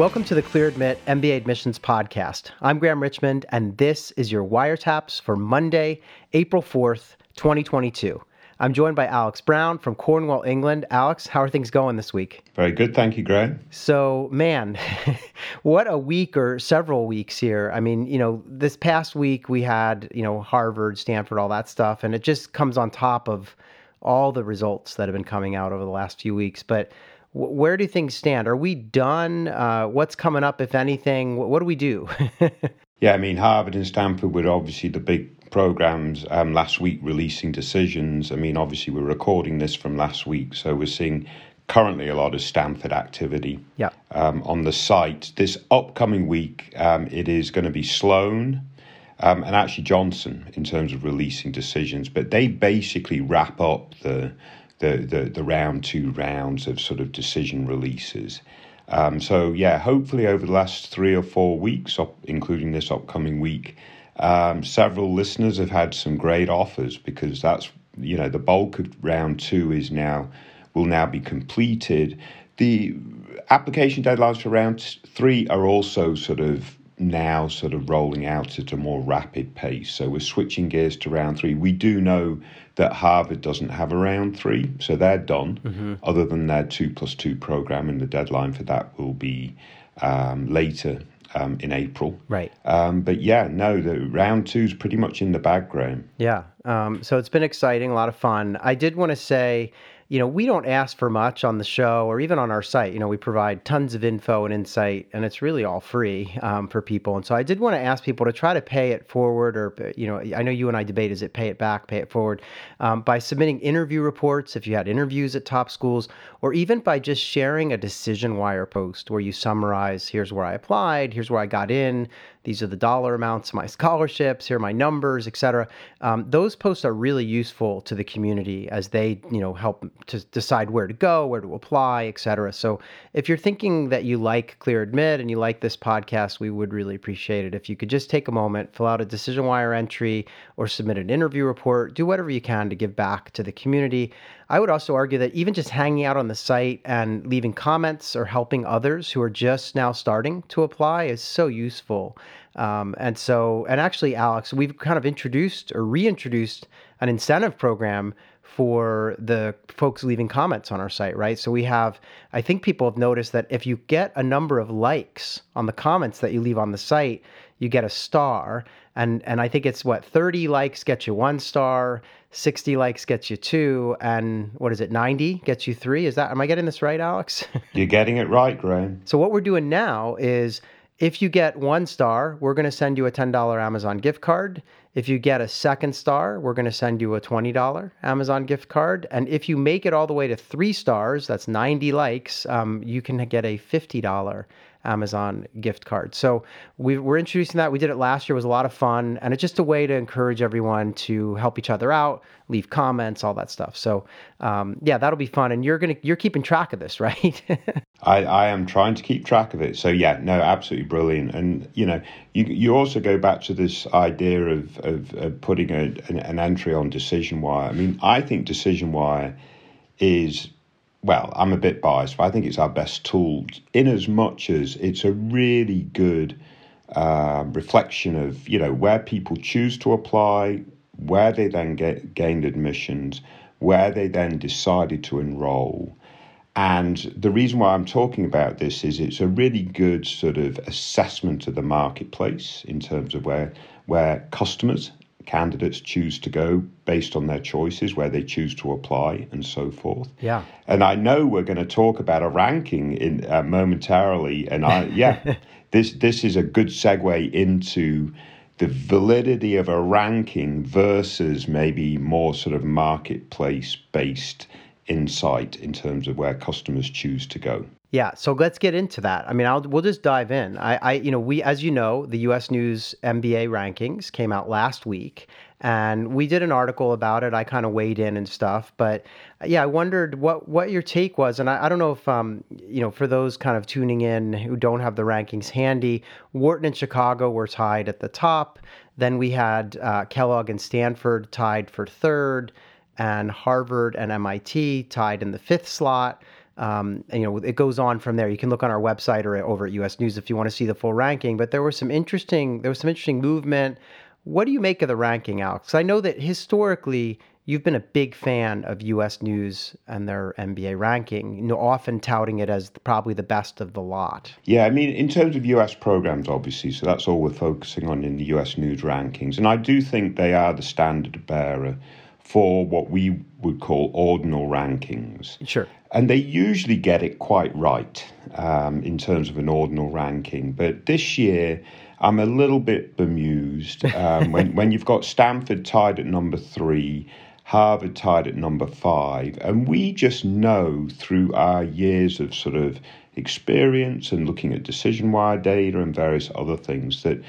Welcome to the Clear Admit MBA Admissions Podcast. I'm Graham Richmond, and this is your wiretaps for Monday, April 4th, 2022. I'm joined by Alex Brown from Cornwall, England. Alex, how are things going this week? Very good. Thank you, Graham. So, man, what a week or several weeks here. I mean, you know, this past week we had, you know, Harvard, Stanford, all that stuff, and it just comes on top of all the results that have been coming out over the last few weeks. But where do things stand? Are we done? Uh, what's coming up, if anything? What, what do we do? yeah, I mean, Harvard and Stanford were obviously the big programs um, last week releasing decisions. I mean, obviously, we're recording this from last week, so we're seeing currently a lot of Stanford activity yeah. um, on the site. This upcoming week, um, it is going to be Sloan. Um, and actually Johnson in terms of releasing decisions, but they basically wrap up the the, the, the round two rounds of sort of decision releases. Um, so yeah, hopefully over the last three or four weeks, up, including this upcoming week, um, several listeners have had some great offers because that's you know the bulk of round two is now will now be completed. The application deadlines for round three are also sort of now sort of rolling out at a more rapid pace. So we're switching gears to round three. We do know that Harvard doesn't have a round three, so they're done, mm-hmm. other than their two plus two program, and the deadline for that will be um, later um, in April. Right. Um, but yeah, no, the round two is pretty much in the background. Yeah. Um, so it's been exciting, a lot of fun. I did want to say, you know, we don't ask for much on the show or even on our site. You know, we provide tons of info and insight, and it's really all free um, for people. And so I did want to ask people to try to pay it forward, or, you know, I know you and I debate is it pay it back, pay it forward, um, by submitting interview reports if you had interviews at top schools, or even by just sharing a decision wire post where you summarize here's where I applied, here's where I got in, these are the dollar amounts of my scholarships here are my numbers etc um, those posts are really useful to the community as they you know help to decide where to go where to apply etc so if you're thinking that you like clear admit and you like this podcast we would really appreciate it. If you could just take a moment fill out a decision wire entry or submit an interview report do whatever you can to give back to the community. I would also argue that even just hanging out on the site and leaving comments or helping others who are just now starting to apply is so useful. Um, and so, and actually, Alex, we've kind of introduced or reintroduced an incentive program for the folks leaving comments on our site, right? So we have, I think people have noticed that if you get a number of likes on the comments that you leave on the site, you get a star. And and I think it's what 30 likes gets you one star, 60 likes gets you two, and what is it, 90 gets you three? Is that am I getting this right, Alex? You're getting it right, Graham. So what we're doing now is if you get one star, we're going to send you a $10 Amazon gift card. If you get a second star, we're going to send you a $20 Amazon gift card. And if you make it all the way to three stars, that's 90 likes, um, you can get a $50 Amazon gift card. So we, are introducing that. We did it last year. It was a lot of fun, and it's just a way to encourage everyone to help each other out, leave comments, all that stuff. So um, yeah, that'll be fun. And you're gonna you're keeping track of this, right? I, I am trying to keep track of it. So yeah, no, absolutely brilliant. And you know, you you also go back to this idea of of, of putting a, an, an entry on Decision Wire. I mean, I think Decision Wire is well, I'm a bit biased, but I think it's our best tool in as much as it's a really good uh, reflection of, you know, where people choose to apply, where they then get gained admissions, where they then decided to enroll. And the reason why I'm talking about this is it's a really good sort of assessment of the marketplace in terms of where where customers candidates choose to go based on their choices, where they choose to apply, and so forth. Yeah. And I know we're going to talk about a ranking in uh, momentarily, and I yeah, this this is a good segue into the validity of a ranking versus maybe more sort of marketplace based insight in terms of where customers choose to go. Yeah, so let's get into that. I mean, I'll, we'll just dive in. I, I, you know, we, as you know, the U.S. News MBA rankings came out last week, and we did an article about it. I kind of weighed in and stuff, but yeah, I wondered what what your take was, and I, I don't know if um, you know, for those kind of tuning in who don't have the rankings handy, Wharton and Chicago were tied at the top. Then we had uh, Kellogg and Stanford tied for third, and Harvard and MIT tied in the fifth slot. Um, and, you know, it goes on from there. You can look on our website or over at US News if you want to see the full ranking. But there was some interesting, there was some interesting movement. What do you make of the ranking, Alex? I know that historically you've been a big fan of US News and their MBA ranking, you know, often touting it as probably the best of the lot. Yeah, I mean, in terms of US programs, obviously, so that's all we're focusing on in the US News rankings. And I do think they are the standard bearer for what we would call ordinal rankings. Sure. And they usually get it quite right um, in terms of an ordinal ranking. But this year, I'm a little bit bemused um, when, when you've got Stanford tied at number three Harvard tied at number five. And we just know through our years of sort of experience and looking at decision wire data and various other things that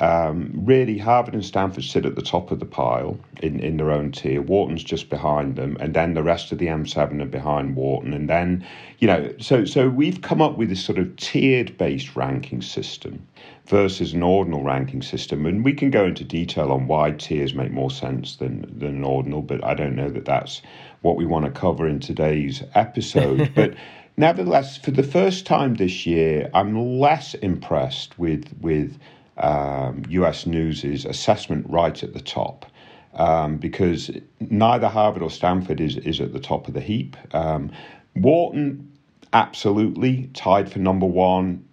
um, really, Harvard and Stanford sit at the top of the pile in, in their own tier. Wharton's just behind them, and then the rest of the M7 are behind Wharton. And then, you know, so so we've come up with this sort of tiered based ranking system versus an ordinal ranking system. And we can go into detail on why tiers make more sense than, than an ordinal, but I don't know that that's what we want to cover in today's episode. but nevertheless, for the first time this year, I'm less impressed with with um, US News's assessment right at the top. Um, because neither Harvard or Stanford is, is at the top of the heap. Um, Wharton, absolutely tied for number one.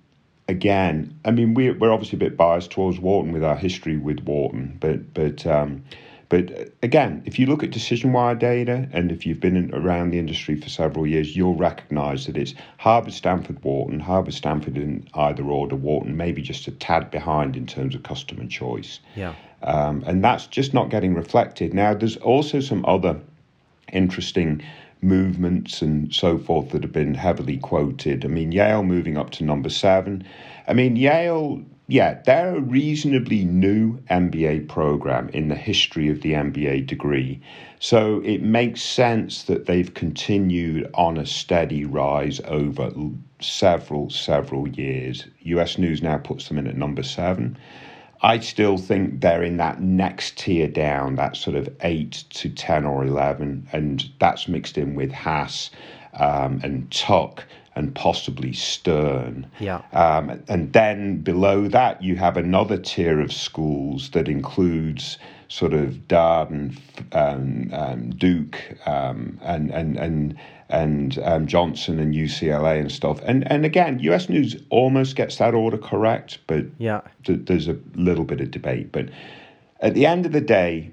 Again, I mean, we're, we're obviously a bit biased towards Wharton with our history with Wharton, but but um, but again, if you look at decision wire data and if you've been in, around the industry for several years, you'll recognize that it's Harvard, Stanford, Wharton, Harvard, Stanford in either order, Wharton maybe just a tad behind in terms of customer choice. Yeah. Um, and that's just not getting reflected. Now, there's also some other interesting movements and so forth that have been heavily quoted. I mean, Yale moving up to number seven. I mean, Yale yeah, they're a reasonably new MBA program in the history of the MBA degree. So it makes sense that they've continued on a steady rise over several, several years. US News now puts them in at number seven. I still think they're in that next tier down, that sort of 8 to 10 or 11, and that's mixed in with Haas um, and Tuck and possibly Stern. Yeah. Um, and then below that, you have another tier of schools that includes sort of Darden, um, um, Duke, um, and and and and um, Johnson and UCLA and stuff. And and again, U.S. News almost gets that order correct, but yeah, th- there's a little bit of debate. But at the end of the day,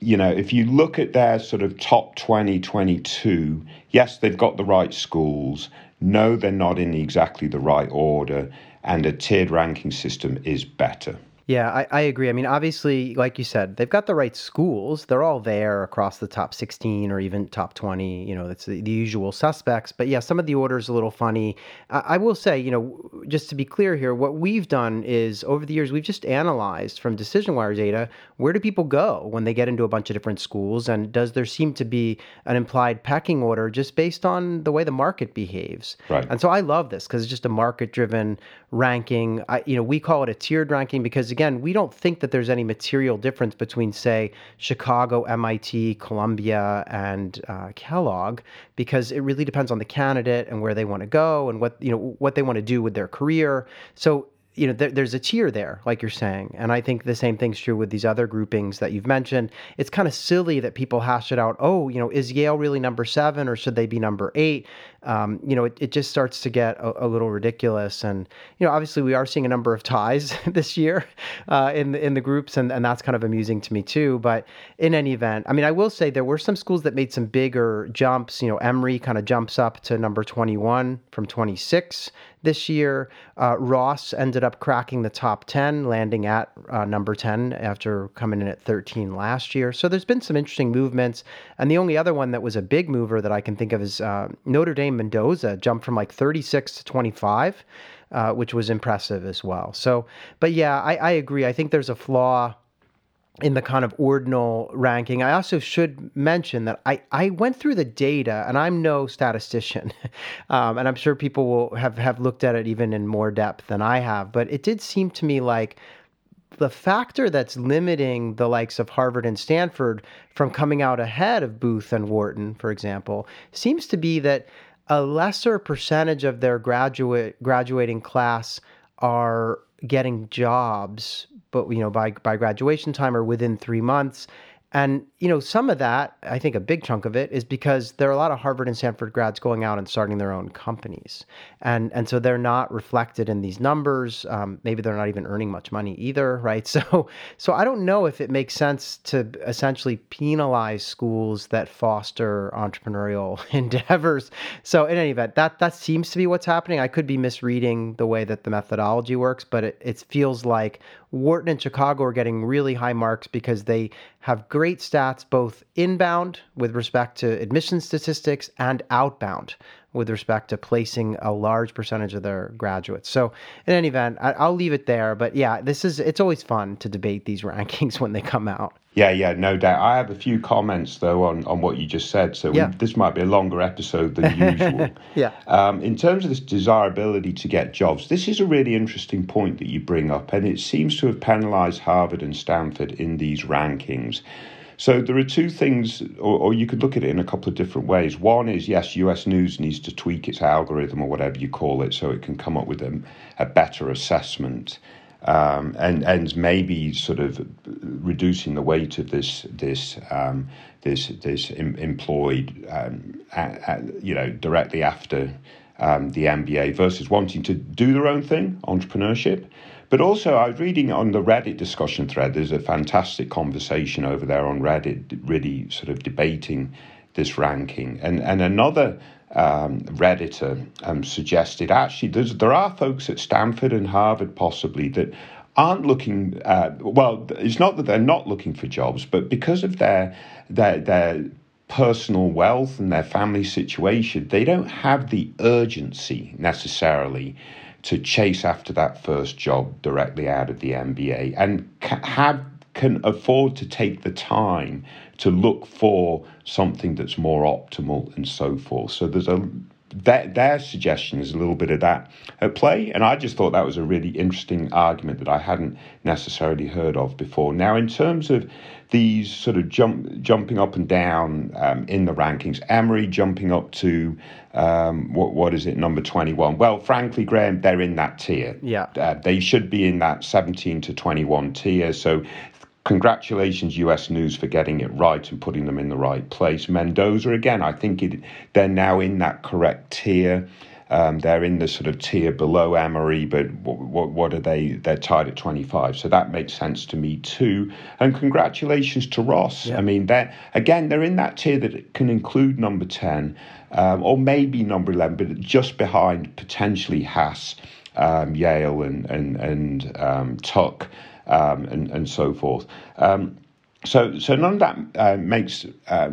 you know, if you look at their sort of top 2022, yes, they've got the right schools. No, they're not in exactly the right order, and a tiered ranking system is better. Yeah, I, I agree. I mean, obviously, like you said, they've got the right schools. They're all there across the top 16 or even top 20. You know, it's the, the usual suspects. But yeah, some of the orders a little funny. I, I, will say, you know, just to be clear here, what we've done is over the years, we've just analyzed from decision wire data where do people go when they get into a bunch of different schools? And does there seem to be an implied pecking order just based on the way the market behaves? Right. And so I love this because it's just a market driven ranking. I, you know, we call it a tiered ranking because again, we don't think that there's any material difference between, say, Chicago, MIT, Columbia, and uh, Kellogg, because it really depends on the candidate and where they want to go and what you know what they want to do with their career. So you know, there, there's a tier there, like you're saying. And I think the same thing's true with these other groupings that you've mentioned. It's kind of silly that people hash it out. Oh, you know, is Yale really number seven or should they be number eight? Um, you know, it, it just starts to get a, a, little ridiculous. And, you know, obviously we are seeing a number of ties this year uh, in, the, in the groups, and, and that's kind of amusing to me too. But in any event, I mean, I will say there were some schools that made some bigger jumps. You know, Emory kind of jumps up to number 21 from 26 this year. Uh, Ross ended up cracking the top 10, landing at uh, number 10 after coming in at 13 last year. So there's been some interesting movements. And the only other one that was a big mover that I can think of is uh, Notre Dame Mendoza jumped from like 36 to 25. Uh, which was impressive as well. So, but yeah, I, I agree. I think there's a flaw in the kind of ordinal ranking. I also should mention that I, I went through the data, and I'm no statistician, um, and I'm sure people will have, have looked at it even in more depth than I have. But it did seem to me like the factor that's limiting the likes of Harvard and Stanford from coming out ahead of Booth and Wharton, for example, seems to be that a lesser percentage of their graduate graduating class are getting jobs, but you know by by graduation time or within three months. And, you know, some of that, I think a big chunk of it is because there are a lot of Harvard and Stanford grads going out and starting their own companies. And, and so they're not reflected in these numbers. Um, maybe they're not even earning much money either, right? So, so I don't know if it makes sense to essentially penalize schools that foster entrepreneurial endeavors. So in any event, that, that seems to be what's happening. I could be misreading the way that the methodology works, but it, it feels like Wharton and Chicago are getting really high marks because they have great stats both inbound with respect to admission statistics and outbound with respect to placing a large percentage of their graduates. So, in any event, I, will leave it there. But yeah, this is it's always fun to debate these rankings when they come out. Yeah, yeah, no doubt. I have a few comments though on, on what you just said. So yeah. we, this might be a longer episode than usual. yeah. Um, in terms of this desirability to get jobs, this is a really interesting point that you bring up, and it seems to have penalised Harvard and Stanford in these rankings. So there are two things, or, or, you could look at it in a couple of different ways. One is yes, US News needs to tweak its algorithm or whatever you call it, so it can come up with a, a better assessment um, and and maybe sort of reducing the weight of this this um, this this em- employed um, you know directly after um, the MBA versus wanting to do their own thing, entrepreneurship. But also, I was reading on the Reddit discussion thread. There's a fantastic conversation over there on Reddit, really sort of debating this ranking. And and another um, Redditor um, suggested actually there are folks at Stanford and Harvard possibly that aren't looking well it's not that they're not looking for jobs but because of their their their personal wealth and their family situation they don't have the urgency necessarily to chase after that first job directly out of the MBA and have can afford to take the time to look for something that's more optimal and so forth. So there's a their, their suggestion is a little bit of that at play. And I just thought that was a really interesting argument that I hadn't necessarily heard of before. Now, in terms of these sort of jump, jumping up and down um, in the rankings, Emory jumping up to um, what what is it, number 21? Well, frankly, Graham, they're in that tier. Yeah. Uh, they should be in that 17 to 21 tier. So Congratulations, US News, for getting it right and putting them in the right place. Mendoza, again, I think it, they're now in that correct tier. Um, they're in the sort of tier below Emory, but what, what, what, are they? They're tied at 25. So that makes sense to me too. And congratulations to Ross. Yeah. I mean, they're, again, they're in that tier that can include number 10 um, or maybe number 11, but just behind potentially Haas, um, Yale, and, and, and um, Tuck um, and, and so forth. Um, so, so none of that uh, makes uh,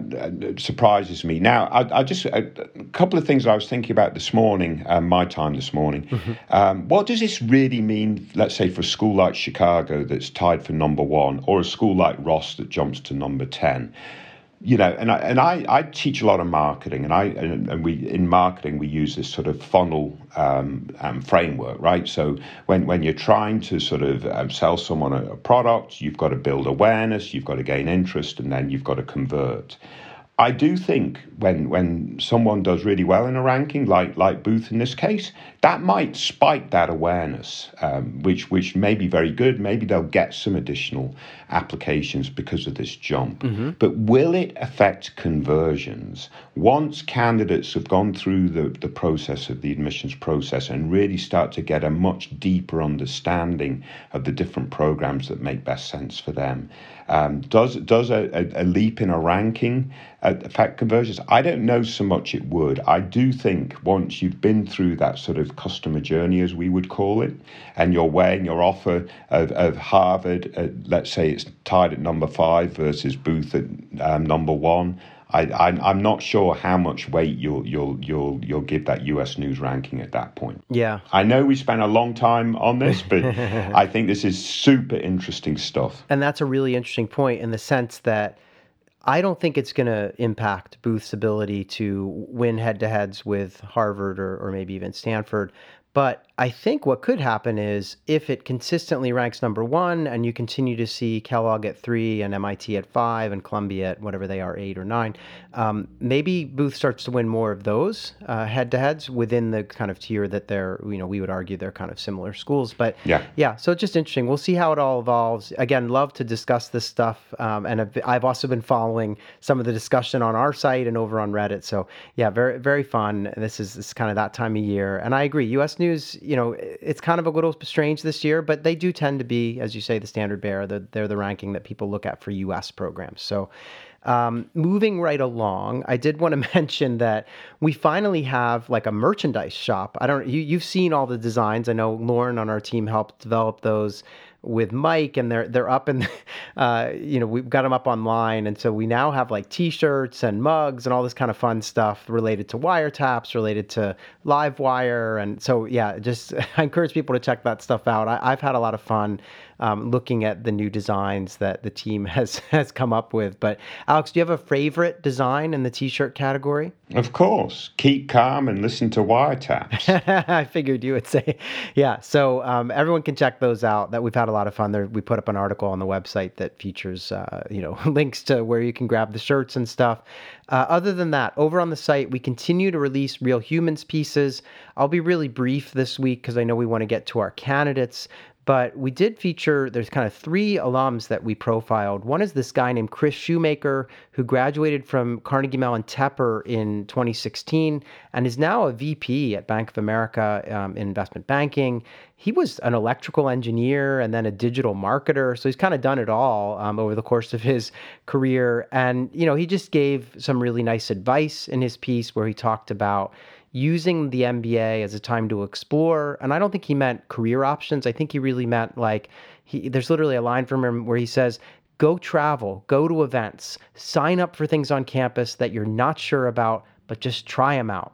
surprises me. Now, I, I just a, a, couple of things I was thinking about this morning, uh, my time this morning. Mm-hmm. Um, what does this really mean? Let's say for a school like Chicago that's tied for number one, or a school like Ross that jumps to number ten you know, and I and I, I teach a lot of marketing, and I and, and we in marketing we use this sort of funnel um, um, framework, right? So when when you're trying to sort of um, sell someone a, a product, you've got to build awareness, you've got to gain interest, and then you've got to convert. I do think when when someone does really well in a ranking, like like Booth in this case, that might spike that awareness, um, which which may be very good. Maybe they'll get some additional applications because of this jump. Mm-hmm. But will it affect conversions once candidates have gone through the, the process of the admissions process and really start to get a much deeper understanding of the different programs that make best sense for them? Um, does does a, a, a, leap in a ranking uh, affect conversions? I don't know so much it would. I do think once you've been through that sort of customer journey, as we would call it, and you're weighing your offer of, of Harvard, uh, let's say it's tied at number five versus Booth at um, number one. I, I, am not sure how much weight you'll you'll you'll you'll give that U.S. news ranking at that point. Yeah, I know we spent a long time on this, but I think this is super interesting stuff. And that's a really interesting point in the sense that I don't think it's going to impact Booth's ability to win head to heads with Harvard or, or maybe even Stanford. But I think what could happen is if it consistently ranks number one and you continue to see Kellogg at three and MIT at five and Columbia at whatever they are, eight or nine, um, maybe Booth starts to win more of those head to heads within the kind of tier that they're, you know, we would argue they're kind of similar schools. But yeah, yeah so it's just interesting. We'll see how it all evolves. Again, love to discuss this stuff. Um, and I've, I've also been following some of the discussion on our site and over on Reddit. So yeah, very, very fun. This is, this is kind of that time of year. And I agree. US News, you know, it's kind of a little strange this year, but they do tend to be, as you say, the standard bearer. They're, they're the ranking that people look at for US programs. So um, moving right along, I did want to mention that we finally have like a merchandise shop. I don't you you've seen all the designs. I know Lauren on our team helped develop those with Mike, and they're they're up and uh, you know we've got them up online, and so we now have like T-shirts and mugs and all this kind of fun stuff related to wiretaps, related to LiveWire, and so yeah, just I encourage people to check that stuff out. I, have had a lot of fun um, looking at the new designs that the team has has come up with. But Alex, do you have a favorite design in the T-shirt category? Of course, keep calm and listen to wiretaps. I figured you would say, yeah. So um, everyone can check those out. That we've had a lot of fun there. We put up an article on the website that features, uh, you know, links to where you can grab the shirts and stuff. Uh, other than that, over on the site, we continue to release real humans pieces. I'll be really brief this week because I know we want to get to our candidates. But we did feature, there's kind of three alums that we profiled. One is this guy named Chris Shoemaker, who graduated from Carnegie Mellon Tepper in 2016 and is now a VP at Bank of America um, in investment banking. He was an electrical engineer and then a digital marketer. So he's kind of done it all um, over the course of his career. And, you know, he just gave some really nice advice in his piece where he talked about, using the MBA as a time to explore. And I don't think he meant career options. I think he really meant like he there's literally a line from him where he says, go travel, go to events, sign up for things on campus that you're not sure about, but just try them out.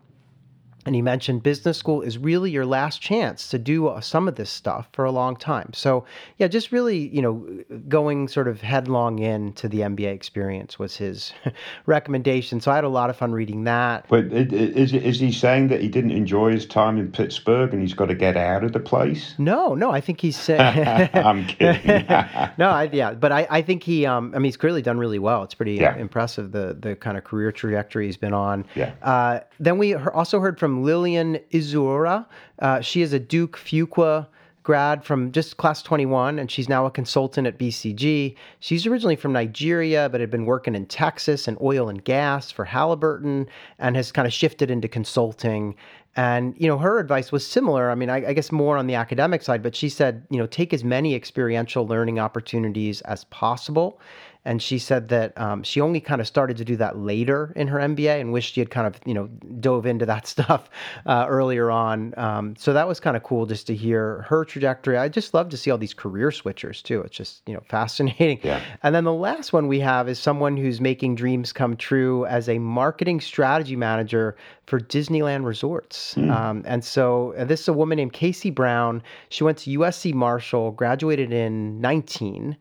And he mentioned business school is really your last chance to do uh, some of this stuff for a long time. So, yeah, just really, you know, going sort of headlong into the MBA experience was his recommendation. So I had a lot of fun reading that. But is, is he saying that he didn't enjoy his time in Pittsburgh and he's got to get out of the place? No, no, I think he's saying. I'm kidding. no, I, yeah, but I, I think he, um, I mean, he's clearly done really well. It's pretty yeah. impressive the the kind of career trajectory he's been on. Yeah. Uh, then we also heard from Lillian Izura. Uh, she is a Duke Fuqua grad from just class 21 and she's now a consultant at BCG. She's originally from Nigeria but had been working in Texas and oil and gas for Halliburton and has kind of shifted into consulting. And you know, her advice was similar. I mean, I, I guess more on the academic side, but she said, you know, take as many experiential learning opportunities as possible and she said that um, she only kind of started to do that later in her MBA and wished she had kind of you know dove into that stuff uh, earlier on. Um, so that was kind of cool just to hear her trajectory. I just love to see all these career switchers too. It's just you know fascinating. Yeah. And then the last one we have is someone who's making dreams come true as a marketing strategy manager for Disneyland Resorts. Mm. Um, and so and this is a woman named Casey Brown. She went to USC Marshall, graduated in 19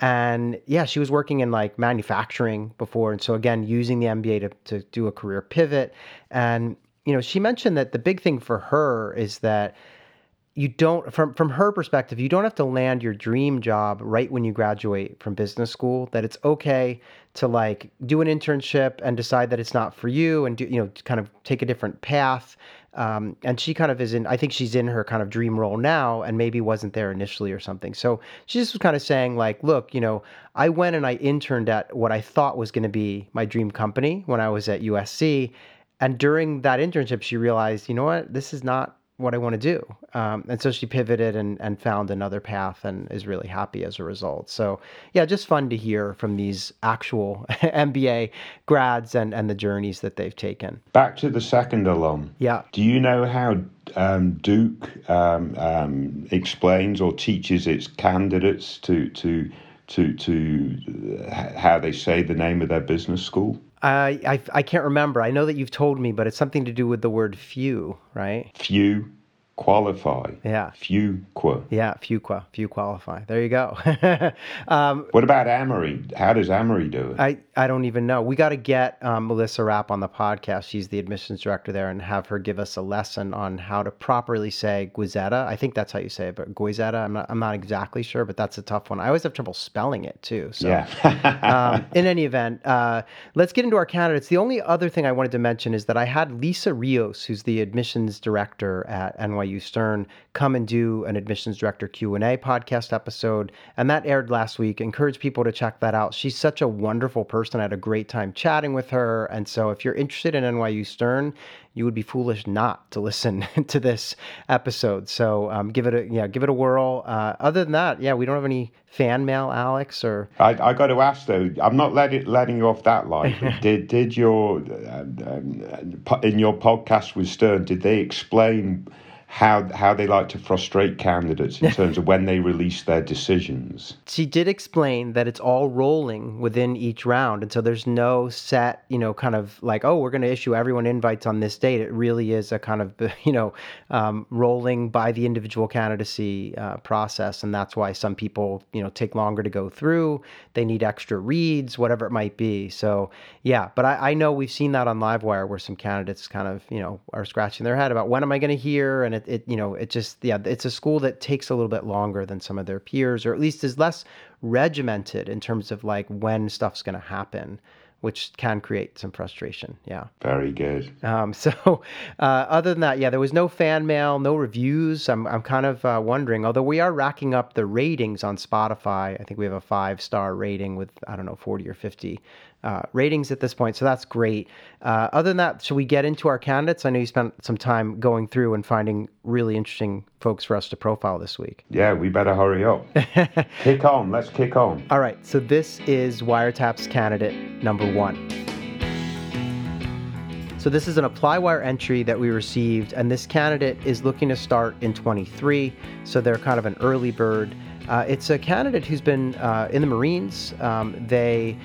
and yeah, she was working in like manufacturing before. And so again, using the MBA to, to do a career pivot. And, you know, she mentioned that the big thing for her is that you don't from from her perspective you don't have to land your dream job right when you graduate from business school that it's okay to like do an internship and decide that it's not for you and do you know kind of take a different path um, and she kind of is in, I think she's in her kind of dream role now and maybe wasn't there initially or something. So she just was kind of saying, like, look, you know, I went and I interned at what I thought was going to be my dream company when I was at USC. And during that internship, she realized, you know what, this is not what I want to do. Um, and so she pivoted and, and found another path and is really happy as a result. So, yeah, just fun to hear from these actual MBA grads and, and the journeys that they've taken. Back to the second alum. Yeah. Do you know how um, Duke um, um explains or teaches its candidates to, to, to, to uh, how they say the name of their business school? I, I I can't remember. I know that you've told me, but it's something to do with the word few, right? Few. Qualify. Yeah. Few qua. Yeah, few qua, few qualify. There you go. um, what about Emory? How does Emory do it? I, I don't even know. We got to get um, Melissa Rapp on the podcast. She's the admissions director there, and have her give us a lesson on how to properly say Goizueta. I think that's how you say it, but Goizueta. I'm not. I'm not exactly sure, but that's a tough one. I always have trouble spelling it too. So, yeah. um, in any event, uh, let's get into our candidates. The only other thing I wanted to mention is that I had Lisa Rios, who's the admissions director at NYU NYU Stern come and do an admissions director Q&A podcast episode and that aired last week. Encourage people to check that out. She's such a wonderful person. I had a great time chatting with her and so if you're interested in NYU Stern, you would be foolish not to listen to this episode. So um, give it a yeah, give it a whirl. Uh, other than that, yeah, we don't have any fan mail, Alex. Or I, I got to ask though, I'm not letting letting you off that line. did did your um, um, in your podcast with Stern? Did they explain? How how they like to frustrate candidates in terms of when they release their decisions. She did explain that it's all rolling within each round, and so there's no set, you know, kind of like, oh, we're going to issue everyone invites on this date. It really is a kind of, you know, um, rolling by the individual candidacy uh, process, and that's why some people, you know, take longer to go through. They need extra reads, whatever it might be. So yeah, but I, I know we've seen that on Livewire where some candidates kind of, you know, are scratching their head about when am I going to hear and it, it you know it just yeah it's a school that takes a little bit longer than some of their peers or at least is less regimented in terms of like when stuff's going to happen which can create some frustration. Yeah. Very good. Um, so, uh, other than that, yeah, there was no fan mail, no reviews. I'm, I'm kind of uh, wondering, although we are racking up the ratings on Spotify. I think we have a five star rating with, I don't know, 40 or 50 uh, ratings at this point. So that's great. Uh, other than that, should we get into our candidates? I know you spent some time going through and finding really interesting folks for us to profile this week. Yeah, we better hurry up. kick on. Let's kick on. All right. So this is Wiretap's candidate number one. So this is an ApplyWire entry that we received, and this candidate is looking to start in 23. So they're kind of an early bird. Uh, it's a candidate who's been uh, in the Marines. Um, they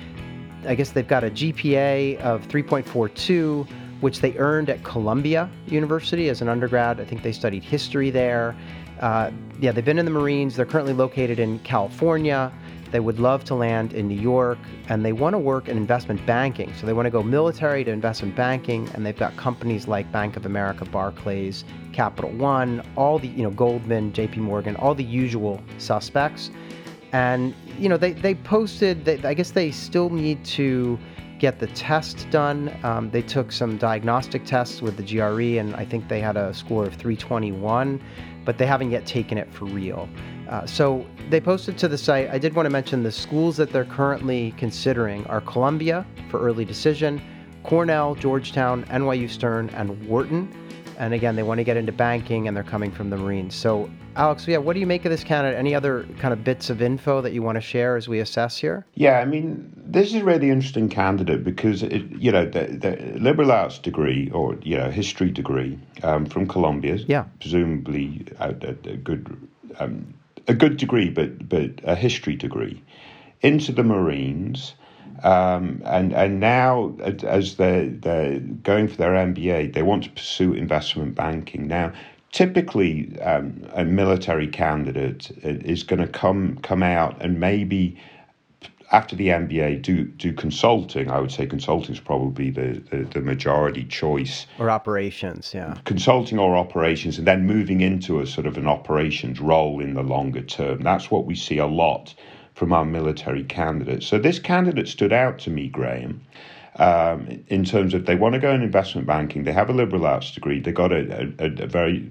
I guess they've got a GPA of 3.42, which they earned at Columbia University as an undergrad. I think they studied history there. Uh, yeah, they've been in the Marines. They're currently located in California. They would love to land in New York, and they want to work in investment banking. So they want to go military to investment banking, and they've got companies like Bank of America, Barclays, Capital One, all the you know Goldman, J.P. Morgan, all the usual suspects and you know they they posted that I guess they still need to get the test done. Um, they took some diagnostic tests with the GRE, and I think they had a score of 321, but they haven't yet taken it for real. Uh, so they posted to the site. I did want to mention the schools that they're currently considering are Columbia for early decision, Cornell, Georgetown, NYU Stern, and Wharton. And again, they want to get into banking and they're coming from the Marines. So, Alex, yeah, what do you make of this candidate? Any other kind of bits of info that you want to share as we assess here? Yeah, I mean, this is a really interesting candidate because, it, you know, the, the liberal arts degree or, you know, history degree um, from Columbia, yeah. presumably a, a, a good um, a good degree, but, but a history degree, into the Marines um, and and now, as they're, they're going for their MBA, they want to pursue investment banking. Now, typically, um, a military candidate is going to come come out and maybe after the MBA do do consulting. I would say consulting is probably the, the, the majority choice. Or operations, yeah. Consulting or operations, and then moving into a sort of an operations role in the longer term. That's what we see a lot from our military candidates. So this candidate stood out to me, Graham. Um, in terms of they want to go in investment banking, they have a liberal arts degree, they got a, a, a very,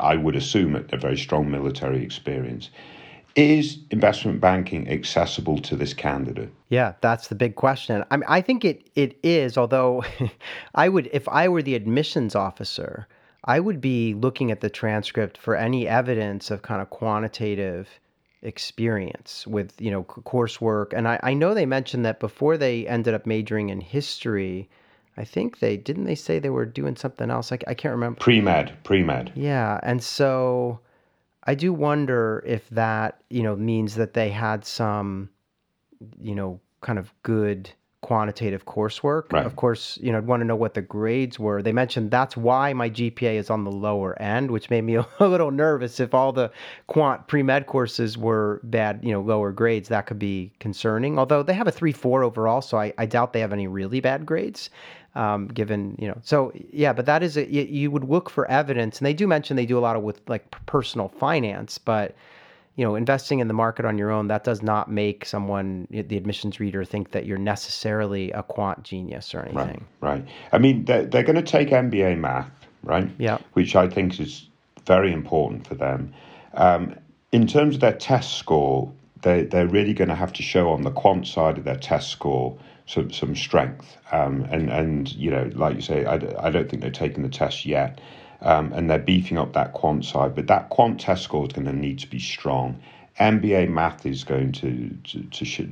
I would assume, a very strong military experience. Is investment banking accessible to this candidate? Yeah, that's the big question. I mean, I think it it is. Although, I would, if I were the admissions officer, I would be looking at the transcript for any evidence of kind of quantitative experience with you know coursework. And I, I know they mentioned that before they ended up majoring in history i think they didn't they say they were doing something else? I, I can't remember. Pre-med pre-med. Yeah and so i do wonder if that you know means that they had some you know kind of good quantitative coursework. Right. Of course, you know, I'd want to know what the grades were. They mentioned that's why my GPA is on the lower end, which made me a little nervous. If all the quant pre med courses were bad, you know, lower grades, that could be concerning. Although they have a 3 4 overall, so I, I doubt they have any really bad grades. Um, given you know, so yeah, but that is a, you, you would look for evidence, and they do mention they do a lot of with like personal finance, but you know, investing in the market on your own, that does not make someone, the admissions reader, think that you're necessarily a quant genius or anything. Right, right. I mean, they're, they're going to take MBA math, right? Yeah. Which I think is very important for them. Um, in terms of their test score, they, they're really going to have to show on the quant side of their test score some, some strength. Um, and, and, you know, like you say, I, I don't think they're taking the test yet um, and they're beefing up that quant side. But that quant test score is going to need to be strong. MBA math is going to to, to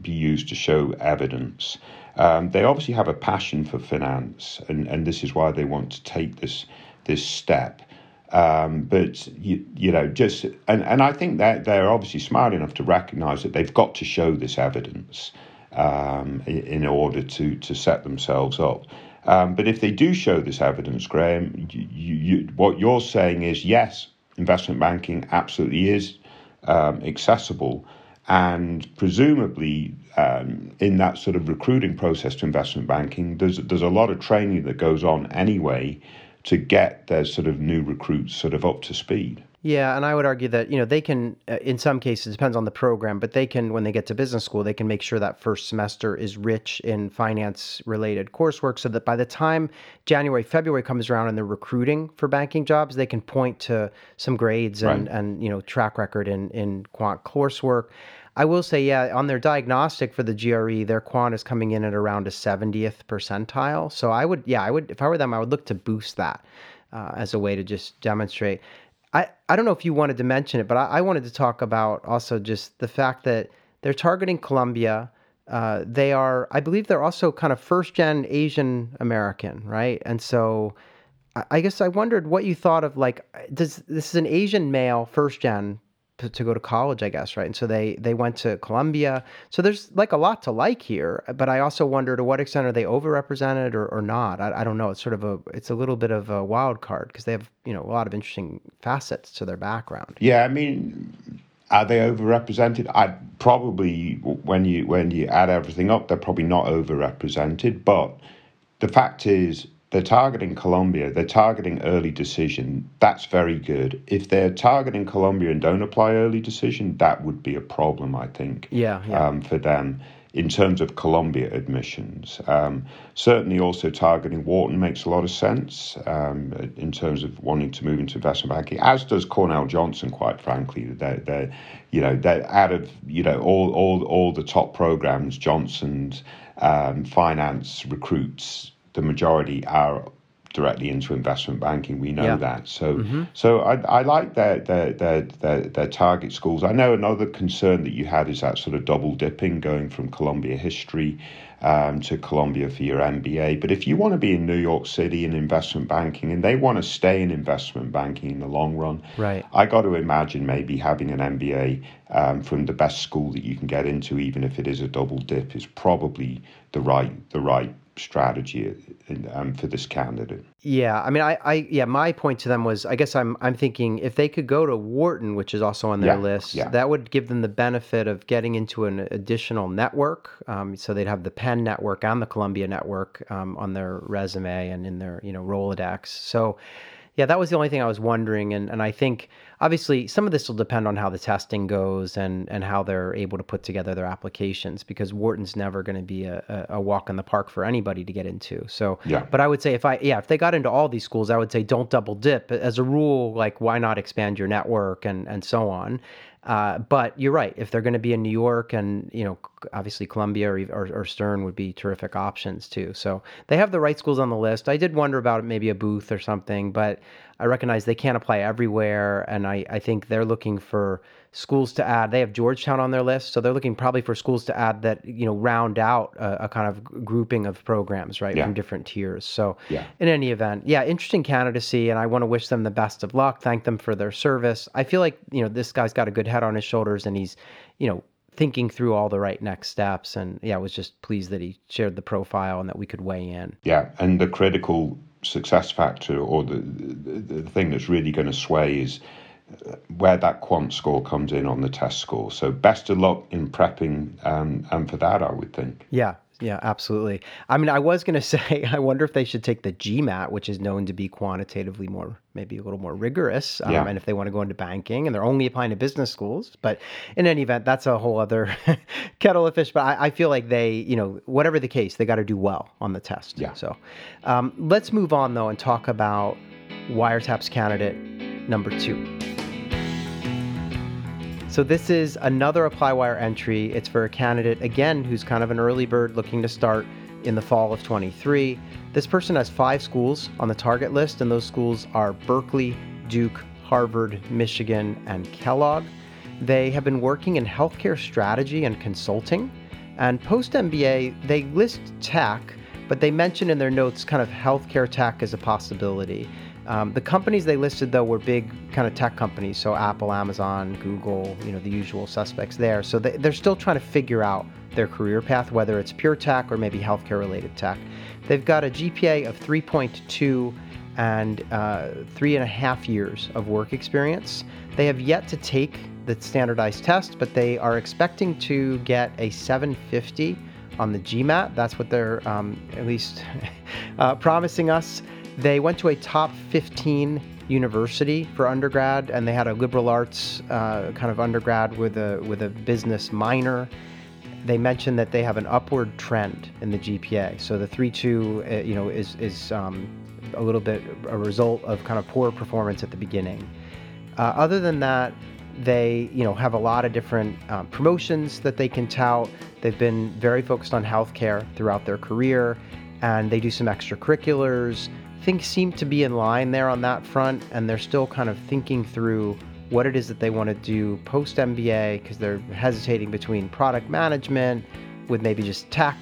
be used to show evidence. Um, they obviously have a passion for finance, and, and this is why they want to take this this step. Um, but you, you know, just and, and I think that they're obviously smart enough to recognise that they've got to show this evidence um, in order to to set themselves up. Um, but if they do show this evidence, Graham, you, you, what you're saying is yes, investment banking absolutely is um, accessible. And presumably, um, in that sort of recruiting process to investment banking, there's there's a lot of training that goes on anyway to get their sort of new recruits sort of up to speed. Yeah, and I would argue that you know they can, uh, in some cases, depends on the program, but they can, when they get to business school, they can make sure that first semester is rich in finance-related coursework, so that by the time January, February comes around and they're recruiting for banking jobs, they can point to some grades and right. and you know track record in in quant coursework. I will say, yeah, on their diagnostic for the GRE, their quant is coming in at around a 70th percentile. So I would, yeah, I would, if I were them, I would look to boost that uh, as a way to just demonstrate. I, I don't know if you wanted to mention it, but I, I wanted to talk about also just the fact that they're targeting Columbia. Uh, they are, I believe, they're also kind of first gen Asian American, right? And so, I, I guess I wondered what you thought of like, does this is an Asian male first gen to, go to college, I guess, right? And so they they went to Columbia. So there's like a lot to like here, but I also wonder to what extent are they overrepresented or, or not? I, I don't know. It's sort of a it's a little bit of a wild card because they have you know a lot of interesting facets to their background. Yeah, I mean, are they overrepresented? I probably when you when you add everything up, they're probably not overrepresented. But the fact is, they're targeting Columbia, they're targeting early decision. That's very good. If they're targeting Columbia and don't apply early decision, that would be a problem, I think. Yeah, yeah. Um, for them in terms of Columbia admissions. Um, certainly, also targeting Wharton makes a lot of sense um, in terms of wanting to move into investment banking, as does Cornell Johnson. Quite frankly, they're, they're you know they're out of you know all all all the top programs, Johnson's um, finance recruits the majority are directly into investment banking. We know yeah. that. So, mm-hmm. so I, I like their, their, their their their target schools. I know another concern that you had is that sort of double dipping, going from Columbia history um, to Columbia for your MBA. But if you want to be in New York City in investment banking, and they want to stay in investment banking in the long run, right? I got to imagine maybe having an MBA um, from the best school that you can get into, even if it is a double dip, is probably the right the right strategy um, for this candidate. Yeah, I mean, I, I, yeah, my point to them was, I guess I'm, I'm thinking if they could go to Wharton, which is also on their yeah, list, yeah. that would give them the benefit of getting into an additional network. Um, so they'd have the Penn network and the Columbia network um, on their resume and in their, you know, Rolodex. So yeah, that was the only thing I was wondering, and and I think obviously some of this will depend on how the testing goes and and how they're able to put together their applications because Wharton's never going to be a, a walk in the park for anybody to get into. So yeah, but I would say if I yeah if they got into all these schools, I would say don't double dip as a rule. Like why not expand your network and and so on. Uh, but you're right. If they're going to be in New York, and you know, obviously Columbia or, or, or, Stern would be terrific options too. So they have the right schools on the list. I did wonder about maybe a booth or something, but I recognize they can't apply everywhere, and I, I think they're looking for schools to add. They have Georgetown on their list, so they're looking probably for schools to add that you know round out a, a kind of grouping of programs, right, yeah. from different tiers. So yeah. in any event, yeah, interesting candidacy, and I want to wish them the best of luck. Thank them for their service. I feel like you know this guy's got a good head on his shoulders, and he's you know thinking through all the right next steps. And yeah, I was just pleased that he shared the profile and that we could weigh in. Yeah, and the critical success factor or the, the, the thing that's really going to sway is where that quant score comes in on the test score. So best of luck in prepping um, and for that, I would think. Yeah, yeah, absolutely. I mean, I was going to say, I wonder if they should take the GMAT, which is known to be quantitatively more, maybe a little more rigorous. Um, yeah. And if they want to go into banking and they're only applying to business schools. But in any event, that's a whole other kettle of fish. But I, I, feel like they, you know, whatever the case, they got to do well on the test. Yeah. So um, let's move on, though, and talk about wiretaps candidate number two. So this is another ApplyWire entry. It's for a candidate, again, who's kind of an early bird looking to start in the fall of 23. This person has five schools on the target list, and those schools are Berkeley, Duke, Harvard, Michigan, and Kellogg. They have been working in healthcare strategy and consulting. And post MBA, they list tech, but they mention in their notes kind of healthcare tech as a possibility. Um, the companies they listed though were big kind of tech companies, so Apple, Amazon, Google, you know, the usual suspects there. So they, they're still trying to figure out their career path, whether it's pure tech or maybe healthcare related tech. They've got a GPA of 3.2 and uh, three and a half years of work experience. They have yet to take the standardized test, but they are expecting to get a 750 on the GMAT. That's what they're um, at least uh, promising us. They went to a top 15 university for undergrad, and they had a liberal arts uh, kind of undergrad with a with a business minor. They mentioned that they have an upward trend in the GPA. So the 3.2, uh, you know, is is um, a little bit a result of kind of poor performance at the beginning. Uh, other than that, they you know have a lot of different um, promotions that they can tout. They've been very focused on healthcare throughout their career, and they do some extracurriculars things seem to be in line there on that front, and they're still kind of thinking through what it is that they want to do post MBA because they're hesitating between product management with maybe just tech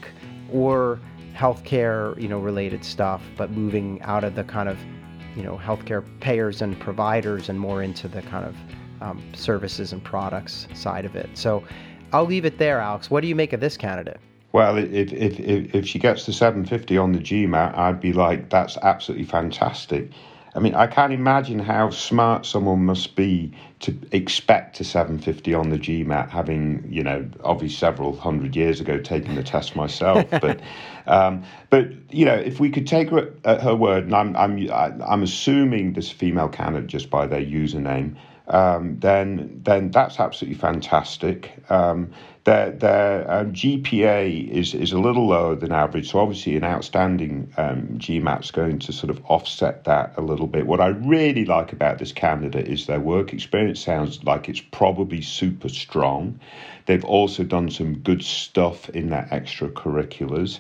or healthcare, you know, related stuff, but moving out of the kind of, you know, healthcare payers and providers and more into the kind of um, services and products side of it. So I'll leave it there, Alex. What do you make of this candidate? Well, if, if, if, if she gets the 750 on the GMAT, I'd be like, that's absolutely fantastic. I mean, I can't imagine how smart someone must be to expect a 750 on the GMAT, having, you know, obviously several hundred years ago taken the test myself. but, um, but you know, if we could take her at her word, and I'm, I'm, I'm assuming this female candidate just by their username, um, then then that's absolutely fantastic. Um, their their um, GPA is is a little lower than average, so obviously an outstanding um, GMAT is going to sort of offset that a little bit. What I really like about this candidate is their work experience sounds like it's probably super strong. They've also done some good stuff in their extracurriculars.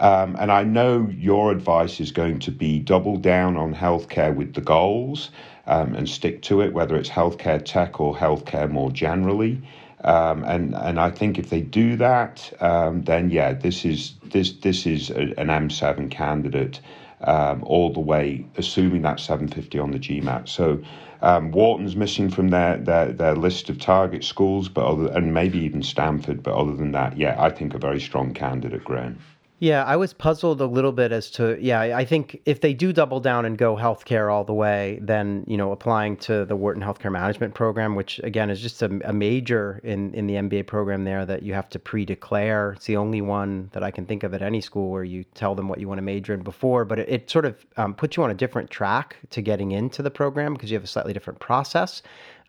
Um, and I know your advice is going to be double down on healthcare with the goals um, and stick to it, whether it's healthcare tech or healthcare more generally. Um, and and I think if they do that, um, then yeah, this is this this is a, an M7 candidate um, all the way, assuming that 750 on the GMAT. So um, Wharton's missing from their, their their list of target schools, but other and maybe even Stanford. But other than that, yeah, I think a very strong candidate, Graham. Yeah, I was puzzled a little bit as to yeah, I think if they do double down and go healthcare all the way, then you know applying to the Wharton Healthcare Management Program, which again is just a, a major in in the MBA program there that you have to pre-declare. It's the only one that I can think of at any school where you tell them what you want to major in before, but it, it sort of um, puts you on a different track to getting into the program because you have a slightly different process.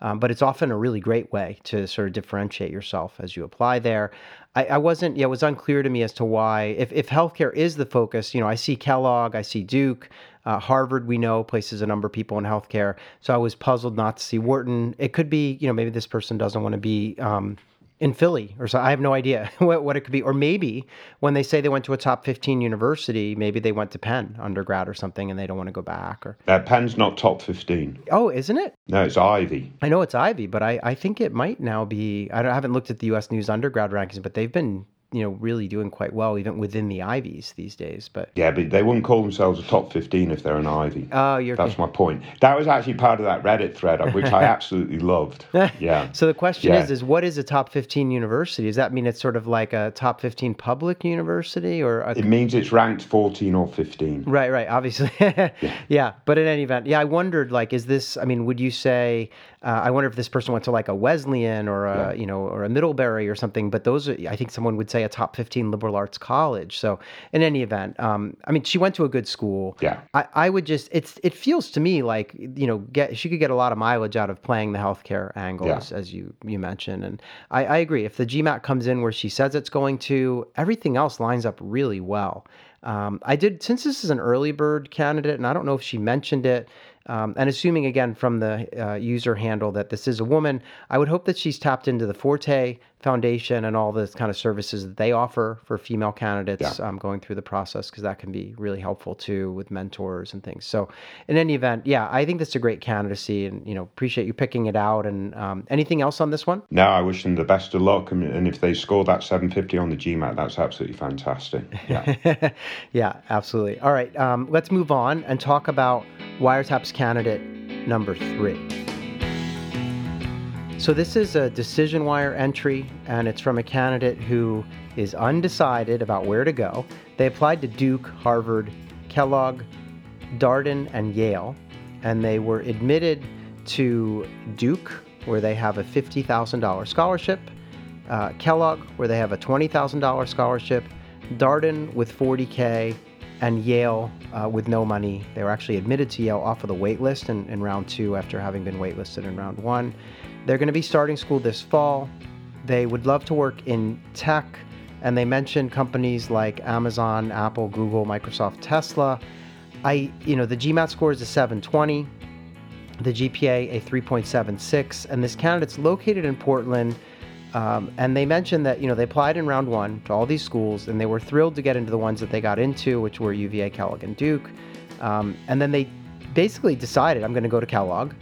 Um, but it's often a really great way to sort of differentiate yourself as you apply there. I, I, wasn't, yeah, it was unclear to me as to why, if, if healthcare is the focus, you know, I see Kellogg, I see Duke, uh, Harvard, we know, places a number of people in healthcare. So I was puzzled not to see Wharton. It could be, you know, maybe this person doesn't want to be um, in Philly or so. I have no idea what, what it could be. Or maybe when they say they went to a top 15 university, maybe they went to Penn undergrad or something and they don't want to go back. Or uh, Penn's not top 15. Oh, isn't it? No, it's Ivy. I know it's Ivy, but I, I think it might now be. I, I haven't looked at the U.S. News undergrad rankings, but they've been you know really doing quite well even within the Ivies these days. But yeah, but they wouldn't call themselves a top fifteen if they're an Ivy. Oh, you're that's my point. That was actually part of that Reddit thread, which I absolutely loved. Yeah. so the question yeah. is, is what is a top fifteen university? Does that mean it's sort of like a top fifteen public university, or a... it means it's ranked fourteen or fifteen? Right, right. Obviously, yeah. yeah. But in any event, yeah, I wondered like, is this? I mean, would you say? Uh, I wonder if this person went to like a Wesleyan or a yeah. you know or a Middlebury or something. But those, are, I think, someone would say a top fifteen liberal arts college. So in any event, um, I mean, she went to a good school. Yeah. I, I would just it's it feels to me like you know get she could get a lot of mileage out of playing the healthcare angle yeah. as, as, you you mentioned, and I, I agree. If the GMAT comes in where she says it's going to, everything else lines up really well. Um, I did since this is an early bird candidate, and I don't know if she mentioned it. Um, and assuming again from the uh, user handle that this is a woman, I would hope that she's tapped into the Forte Foundation and all the kind of services that they offer for female candidates yeah. um, going through the process because that can be really helpful too with mentors and things. So, in any event, yeah, I think this is a great candidacy, and you know, appreciate you picking it out. And um, anything else on this one? No, I wish them the best of luck, and, and if they score that 750 on the GMAT, that's absolutely fantastic. Yeah, yeah, absolutely. All right, um, let's move on and talk about Wiretaps candidate number three. So, this is a decision wire entry, and it's from a candidate who is undecided about where to go. They applied to Duke, Harvard, Kellogg, Darden, and Yale, and they were admitted to Duke, where they have a $50,000 scholarship, uh, Kellogg, where they have a $20,000 scholarship, Darden with 40K, and Yale uh, with no money. They were actually admitted to Yale off of the wait list in, in round two after having been waitlisted in round one. They're going to be starting school this fall. They would love to work in tech, and they mentioned companies like Amazon, Apple, Google, Microsoft, Tesla. I, you know, the GMAT score is a 720, the GPA a 3.76, and this candidate's located in Portland. Um, and they mentioned that you know they applied in round one to all these schools, and they were thrilled to get into the ones that they got into, which were UVA, Kellogg, and Duke. Um, and then they basically decided, I'm going to go to Kellogg.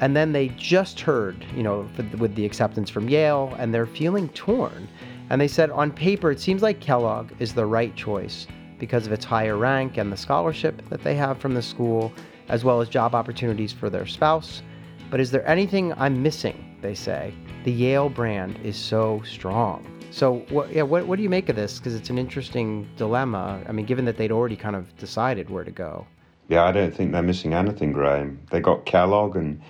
And then they just heard, you know, with the acceptance from Yale, and they're feeling torn. And they said, on paper, it seems like Kellogg is the right choice because of its higher rank and the scholarship that they have from the school, as well as job opportunities for their spouse. But is there anything I'm missing? They say. The Yale brand is so strong. So, what, yeah, what, what do you make of this? Because it's an interesting dilemma. I mean, given that they'd already kind of decided where to go. Yeah, I don't think they're missing anything, Graham. They got Kellogg and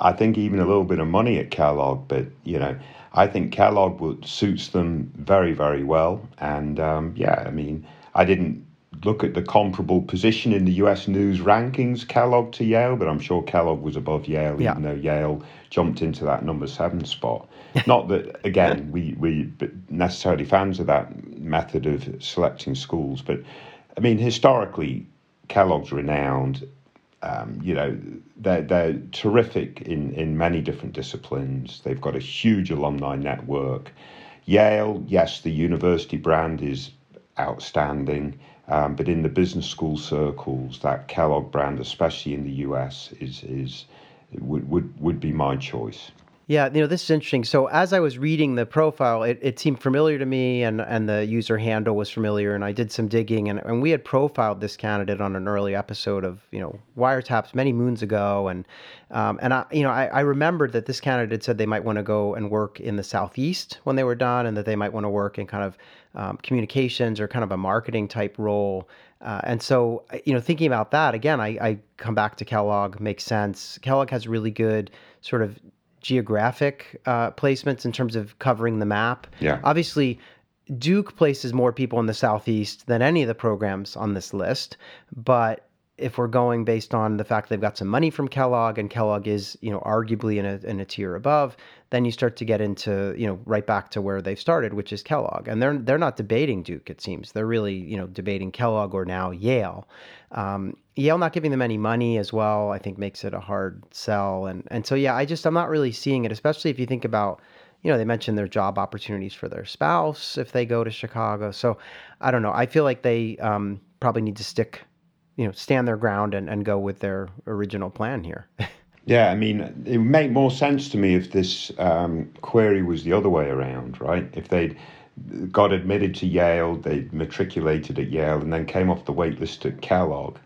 I think even a little bit of money at Kellogg, but you know, I think Kellogg would, suits them very, very well. And um, yeah, I mean, I didn't look at the comparable position in the US News rankings, Kellogg to Yale, but I'm sure Kellogg was above Yale, yeah. even though Yale jumped into that number seven spot. Not that, again, we, we necessarily fans of that method of selecting schools, but I mean, historically, Kellogg's renowned um, you know, they're, they're terrific in, in many different disciplines. They've got a huge alumni network. Yale, yes, the university brand is outstanding, um, but in the business school circles, that Kellogg brand, especially in the US, is is would would, would be my choice. Yeah, you know, this is interesting. So as I was reading the profile, it, it seemed familiar to me and, and the user handle was familiar and I did some digging and, and we had profiled this candidate on an early episode of, you know, wiretaps many moons ago. And um, and I you know, I, I remembered that this candidate said they might want to go and work in the southeast when they were done and that they might want to work in kind of um, communications or kind of a marketing type role. Uh, and so, you know, thinking about that again, I, I come back to Kellogg, makes sense. Kellogg has really good sort of geographic uh, placements in terms of covering the map. Yeah. Obviously, Duke places more people in the southeast than any of the programs on this list, but if we're going based on the fact they've got some money from Kellogg and Kellogg is, you know, arguably in a, in a tier above, then you start to get into, you know, right back to where they've started, which is Kellogg. And they're they're not debating Duke, it seems. They're really, you know, debating Kellogg or now Yale. Um, Yale not giving them any money as well, I think makes it a hard sell. And and so yeah, I just I'm not really seeing it, especially if you think about you know, they mentioned their job opportunities for their spouse if they go to Chicago. So I don't know. I feel like they um, probably need to stick you know stand their ground and, and go with their original plan here. yeah, I mean, it would make more sense to me if this um, query was the other way around, right? If they'd got admitted to Yale, they matriculated at Yale, and then came off the waitlist at Kellogg,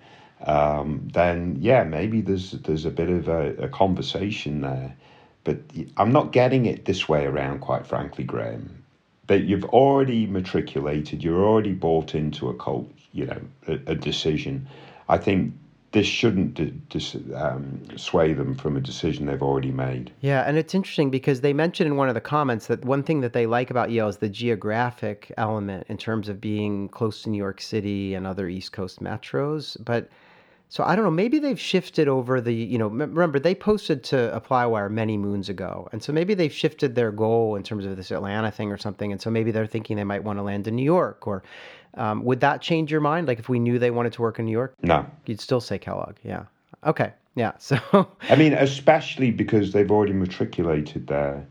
um, then yeah, maybe there's there's a bit of a, a, conversation there. But I'm not getting it this way around, quite frankly, Graham. That you've already matriculated, you're already bought into a cult, you know, a, a decision. I think this shouldn't dis- um, sway them from a decision they've already made. Yeah, and it's interesting because they mentioned in one of the comments that one thing that they like about Yale is the geographic element in terms of being close to New York City and other East Coast metros. But so I don't know, maybe they've shifted over the, you know, remember they posted to ApplyWire many moons ago. And so maybe they've shifted their goal in terms of this Atlanta thing or something. And so maybe they're thinking they might want to land in New York or um, would that change your mind? Like if we knew they wanted to work in New York? No. You'd still say Kellogg. Yeah. Okay. Yeah. So I mean, especially because they've already matriculated there.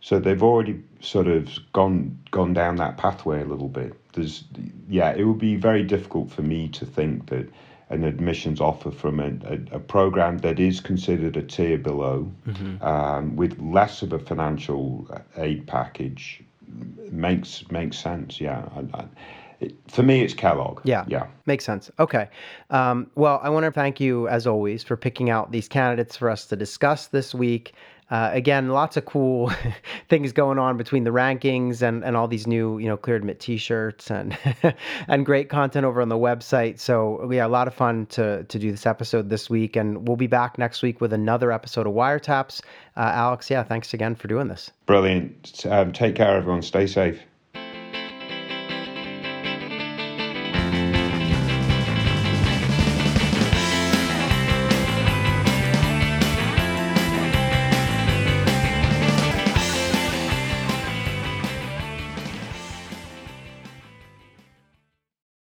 So they've already sort of gone gone down that pathway a little bit. There's yeah, it would be very difficult for me to think that an admissions offer from a, a, a program that is considered a tier below, mm-hmm. um, with less of a financial aid package, makes makes sense. Yeah, I, I, it, for me, it's Kellogg. Yeah, yeah, makes sense. Okay, um, well, I want to thank you as always for picking out these candidates for us to discuss this week. Uh, again, lots of cool things going on between the rankings and, and all these new, you know, clear admit T-shirts and and great content over on the website. So yeah, a lot of fun to to do this episode this week, and we'll be back next week with another episode of Wiretaps. Uh, Alex, yeah, thanks again for doing this. Brilliant. Um, take care, everyone. Stay safe.